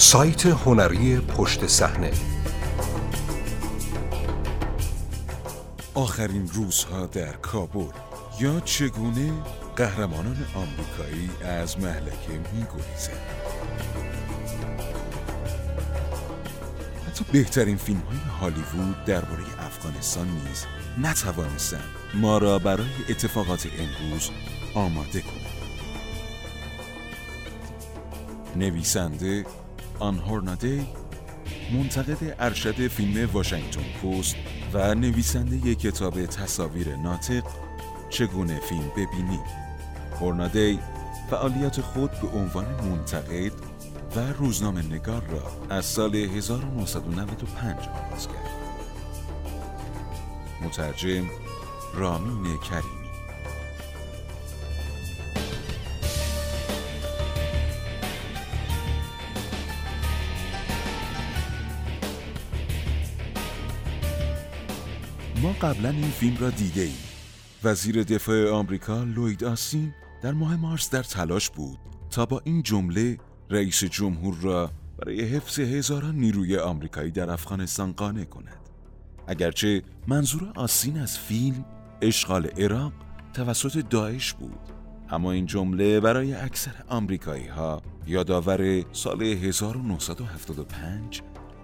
سایت هنری پشت صحنه. آخرین روزها در کابل. یا چگونه؟ قهرمانان آمریکایی از محلکه میگریزند حتی بهترین فیلم های هالیوود درباره افغانستان نیز نتوانستند ما را برای اتفاقات امروز آماده کنند. نویسنده آن هورنادی منتقد ارشد فیلم واشنگتن پست و نویسنده کتاب تصاویر ناطق چگونه فیلم ببینی؟ هورنادی فعالیت خود به عنوان منتقد و روزنامه نگار را از سال 1995 آغاز کرد. مترجم رامین کریمی قبلا این فیلم را دیده ایم. وزیر دفاع آمریکا لوید آسین در ماه مارس در تلاش بود تا با این جمله رئیس جمهور را برای حفظ هزاران نیروی آمریکایی در افغانستان قانع کند. اگرچه منظور آسین از فیلم اشغال عراق توسط داعش بود اما این جمله برای اکثر آمریکایی ها یادآور سال 1975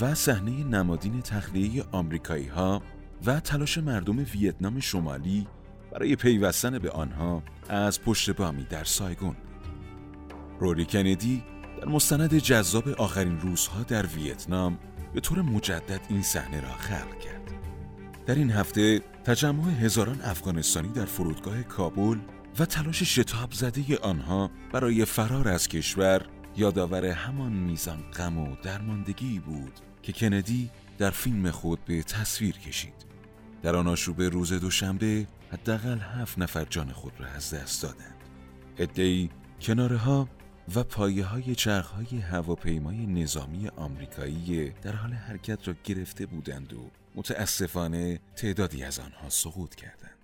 و صحنه نمادین تخلیه آمریکایی ها و تلاش مردم ویتنام شمالی برای پیوستن به آنها از پشت بامی در سایگون روری کندی در مستند جذاب آخرین روزها در ویتنام به طور مجدد این صحنه را خلق کرد. در این هفته تجمع هزاران افغانستانی در فرودگاه کابل و تلاش شتاب زده آنها برای فرار از کشور یادآور همان میزان غم و درماندگی بود که کندی در فیلم خود به تصویر کشید. در آن آشوب روز دوشنبه حداقل هفت نفر جان خود را از دست دادند. ادهی کناره ها و پایه های چرخ های هواپیمای نظامی آمریکایی در حال حرکت را گرفته بودند و متاسفانه تعدادی از آنها سقوط کردند.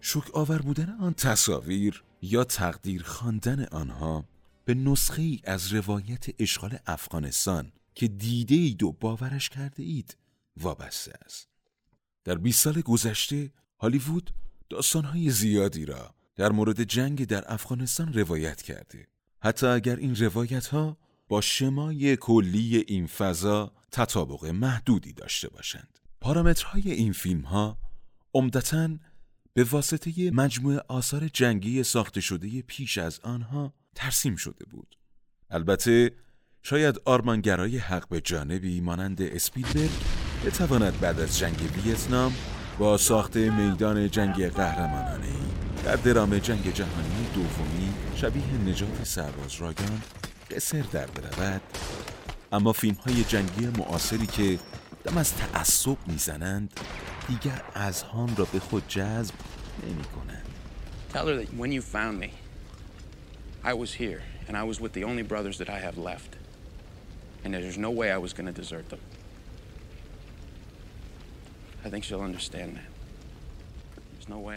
شک آور بودن آن تصاویر یا تقدیر خواندن آنها به نسخه ای از روایت اشغال افغانستان که دیده اید و باورش کرده اید وابسته است. در 20 سال گذشته هالیوود داستانهای زیادی را در مورد جنگ در افغانستان روایت کرده. حتی اگر این روایت ها با شمای کلی این فضا تطابق محدودی داشته باشند. پارامترهای این فیلم ها عمدتا به واسطه مجموعه آثار جنگی ساخته شده پیش از آنها ترسیم شده بود. البته شاید آرمانگرای حق به جانبی مانند اسپیلبرگ بتواند بعد از جنگ ویتنام با ساخت میدان جنگ قهرمانانه ای در درام جنگ جهانی دومی شبیه نجات سرباز راگان قصر در برود اما فیلم های جنگی معاصری که دم از تعصب می‌زنند دیگر اذهان را به خود جذب نمی کنند Tell her that when you found me, I was here and I was with the only brothers that I have left. And there's no way I was going. I think she'll understand that. There's no way I'm...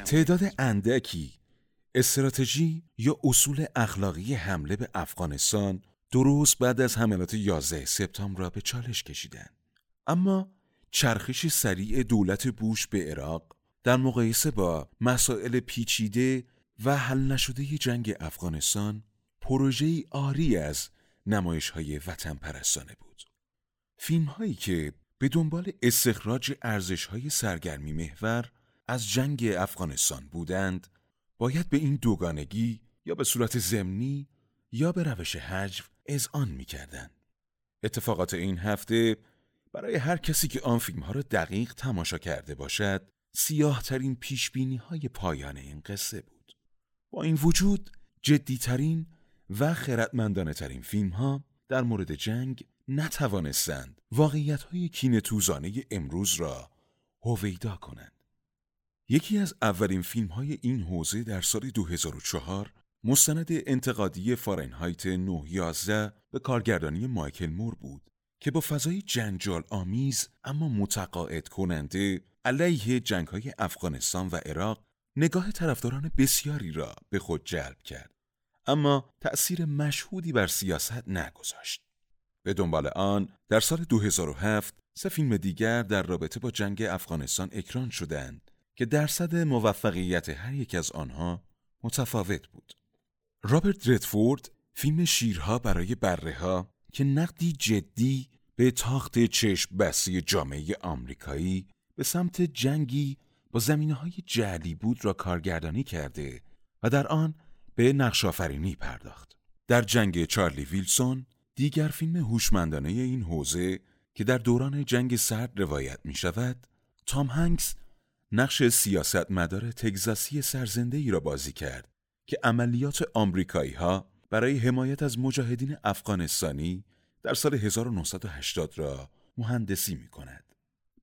تعداد اندکی استراتژی یا اصول اخلاقی حمله به افغانستان درست بعد از حملات 11 سپتامبر را به چالش کشیدند. اما چرخش سریع دولت بوش به عراق در مقایسه با مسائل پیچیده و حل نشده جنگ افغانستان پروژه آری از نمایش های وطن پرستانه بود. فیلم هایی که به دنبال استخراج ارزش های سرگرمی محور از جنگ افغانستان بودند باید به این دوگانگی یا به صورت زمینی یا به روش حجو اذعان می کردن. اتفاقات این هفته برای هر کسی که آن فیلم ها را دقیق تماشا کرده باشد سیاه ترین پیش بینی های پایان این قصه بود. با این وجود جدیترین و خردمندانه ترین فیلم ها در مورد جنگ نتوانستند واقعیت های کین توزانه امروز را هویدا کنند. یکی از اولین فیلم های این حوزه در سال 2004 مستند انتقادی فارنهایت 911 به کارگردانی مایکل مور بود که با فضای جنجال آمیز اما متقاعد کننده علیه جنگ های افغانستان و عراق نگاه طرفداران بسیاری را به خود جلب کرد اما تأثیر مشهودی بر سیاست نگذاشت به دنبال آن در سال 2007 سه فیلم دیگر در رابطه با جنگ افغانستان اکران شدند که درصد موفقیت هر یک از آنها متفاوت بود. رابرت ردفورد فیلم شیرها برای بره ها که نقدی جدی به تاخت چشم بسی جامعه آمریکایی به سمت جنگی با زمینه های جعلی بود را کارگردانی کرده و در آن به نقش آفرینی پرداخت. در جنگ چارلی ویلسون دیگر فیلم هوشمندانه این حوزه که در دوران جنگ سرد روایت می شود تام هنگس نقش سیاست مدار تگزاسی سرزنده ای را بازی کرد که عملیات آمریکایی ها برای حمایت از مجاهدین افغانستانی در سال 1980 را مهندسی می کند.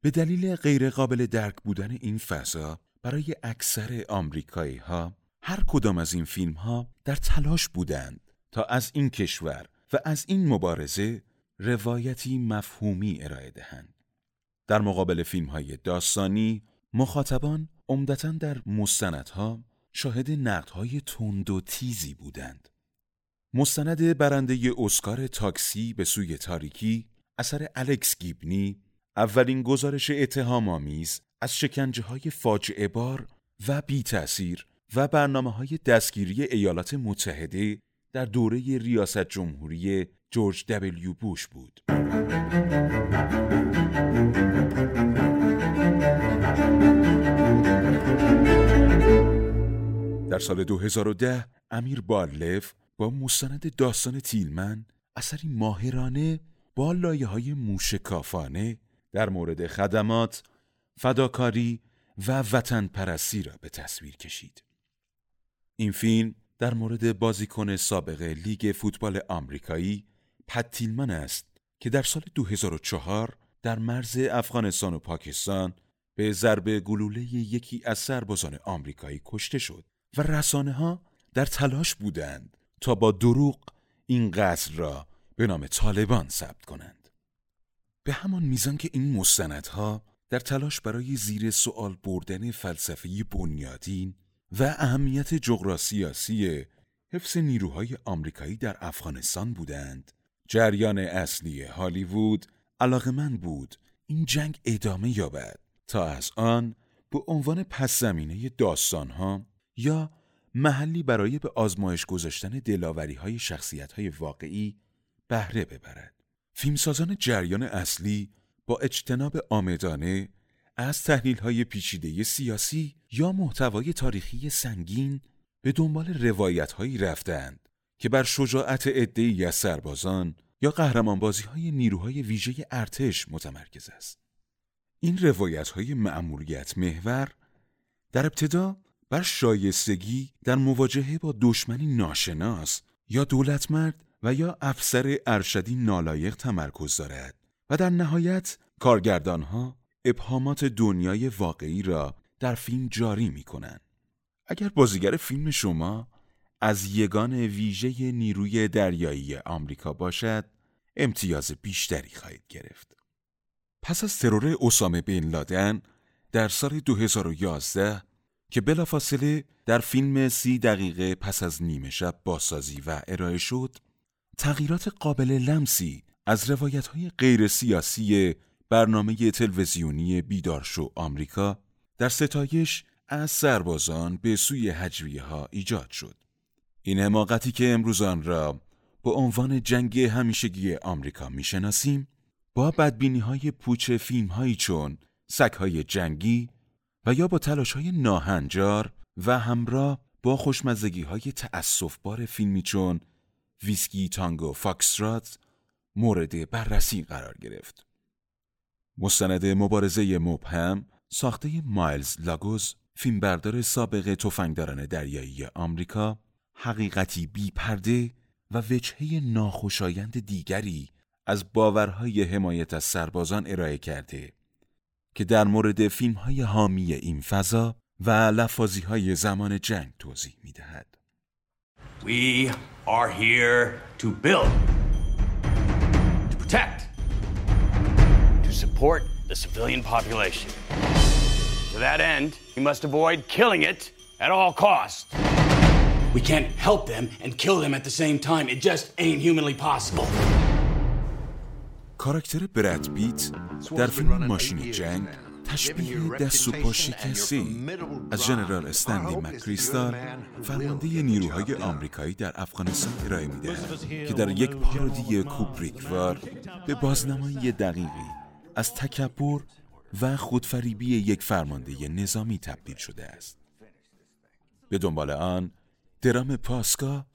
به دلیل غیرقابل درک بودن این فضا برای اکثر آمریکایی ها هر کدام از این فیلم ها در تلاش بودند تا از این کشور و از این مبارزه روایتی مفهومی ارائه دهند. در مقابل فیلم های داستانی مخاطبان عمدتا در مستندها شاهد نقدهای تند و تیزی بودند. مستند برنده اسکار تاکسی به سوی تاریکی اثر الکس گیبنی اولین گزارش اتهام آمیز از شکنجه های فاجعه بار و بی تأثیر و برنامه های دستگیری ایالات متحده در دوره ریاست جمهوری جورج دبلیو بوش بود. در سال 2010 امیر بالف با مستند داستان تیلمن اثری ماهرانه با لایه های موشکافانه در مورد خدمات، فداکاری و وطن پرستی را به تصویر کشید. این فیلم در مورد بازیکن سابق لیگ فوتبال آمریکایی پت تیلمن است که در سال 2004 در مرز افغانستان و پاکستان به ضرب گلوله یکی از سربازان آمریکایی کشته شد و رسانه ها در تلاش بودند تا با دروغ این قتل را به نام طالبان ثبت کنند. به همان میزان که این مستندها در تلاش برای زیر سوال بردن فلسفه بنیادین و اهمیت جغراسیاسی حفظ نیروهای آمریکایی در افغانستان بودند. جریان اصلی هالیوود علاقمند بود. این جنگ ادامه یابد. تا از آن به عنوان پس زمینه داستانها یا محلی برای به آزمایش گذاشتن دلاوری های شخصیت های واقعی بهره ببرد. فیلمسازان جریان اصلی با اجتناب آمدانه از تحلیل های پیچیده سیاسی یا محتوای تاریخی سنگین به دنبال روایت هایی رفتند که بر شجاعت عدهای از سربازان یا قهرمانبازی های نیروهای ویژه ارتش متمرکز است. این روایت های معمولیت محور در ابتدا بر شایستگی در مواجهه با دشمنی ناشناس یا دولتمرد و یا افسر ارشدی نالایق تمرکز دارد و در نهایت کارگردانها ابهامات دنیای واقعی را در فیلم جاری می کنند. اگر بازیگر فیلم شما از یگان ویژه نیروی دریایی آمریکا باشد امتیاز بیشتری خواهید گرفت. پس از ترور اسامه بن لادن در سال 2011 که بلافاصله در فیلم سی دقیقه پس از نیمه شب بازسازی و ارائه شد تغییرات قابل لمسی از روایت های غیر سیاسی برنامه تلویزیونی بیدارشو آمریکا در ستایش از سربازان به سوی هجویه ها ایجاد شد. این حماقتی که امروز آن را به عنوان جنگ همیشگی آمریکا می‌شناسیم با بدبینی های پوچ فیلم هایی چون سگ های جنگی و یا با تلاش های ناهنجار و همراه با خوشمزگی های تأسف بار فیلمی چون Whiskey Tango Foxtrot مورد بررسی قرار گرفت. مستند مبارزه مبهم ساخته مایلز لاگوز فیلمبردار سابق تفنگداران دریایی آمریکا حقیقتی بی پرده و وجهه ناخوشایند دیگری از باورهای حمایت از سربازان ارائه کرده که در مورد فیلم های حامی این فضا و لفاظی های زمان جنگ توضیح می دهد. We are here to build, to protect, support the civilian population. To that end, we must avoid killing it at all costs. We can't help them and kill them at the same time. It just ain't humanly possible. کاراکتر برد بیت در فیلم ماشین جنگ تشبیه دست و پا شکسته از جنرال استنلی مکریستال فرمانده نیروهای آمریکایی در افغانستان ارائه میده که در یک پارودی کوپریکوار به بازنمایی دقیقی از تکبر و خودفریبی یک فرمانده نظامی تبدیل شده است به دنبال آن درام پاسکا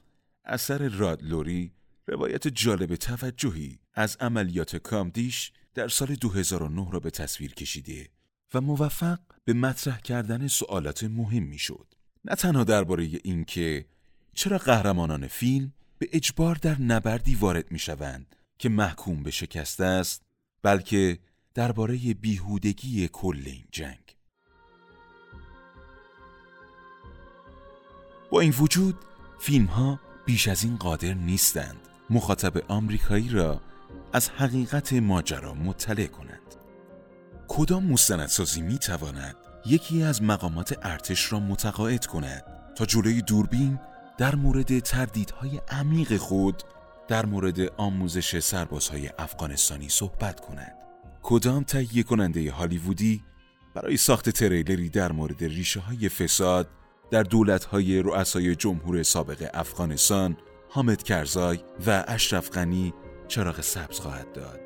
اثر راد لوری روایت جالب توجهی از عملیات کامدیش در سال 2009 را به تصویر کشیده و موفق به مطرح کردن سوالات مهم می‌شد. نه تنها درباره اینکه چرا قهرمانان فیلم به اجبار در نبردی وارد می شوند که محکوم به شکست است بلکه درباره بیهودگی کل این جنگ. با این وجود فیلم ها بیش از این قادر نیستند مخاطب آمریکایی را از حقیقت ماجرا مطلع کنند. کدام مستندسازی می تواند یکی از مقامات ارتش را متقاعد کند تا جلوی دوربین در مورد تردیدهای عمیق خود در مورد آموزش سربازهای افغانستانی صحبت کند؟ کدام تهیه کننده هالیوودی برای ساخت تریلری در مورد ریشه های فساد در دولت های رؤسای جمهور سابق افغانستان حامد کرزای و اشرف غنی چراغ سبز خواهد داد.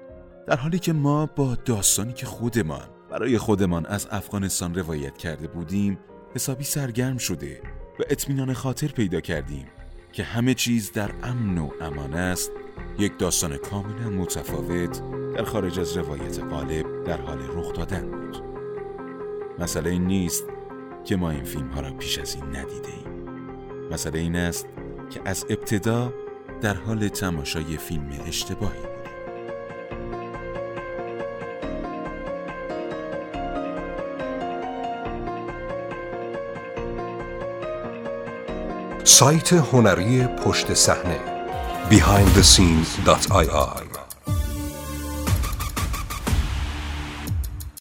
در حالی که ما با داستانی که خودمان برای خودمان از افغانستان روایت کرده بودیم حسابی سرگرم شده و اطمینان خاطر پیدا کردیم که همه چیز در امن و امان است. یک داستان کاملا متفاوت در خارج از روایت غالب در حال رخ دادن بود. مسئله این نیست که ما این فیلم ها را پیش از این ندیده ایم مسئله این است که از ابتدا در حال تماشای فیلم اشتباهی سایت هنری پشت صحنه behind the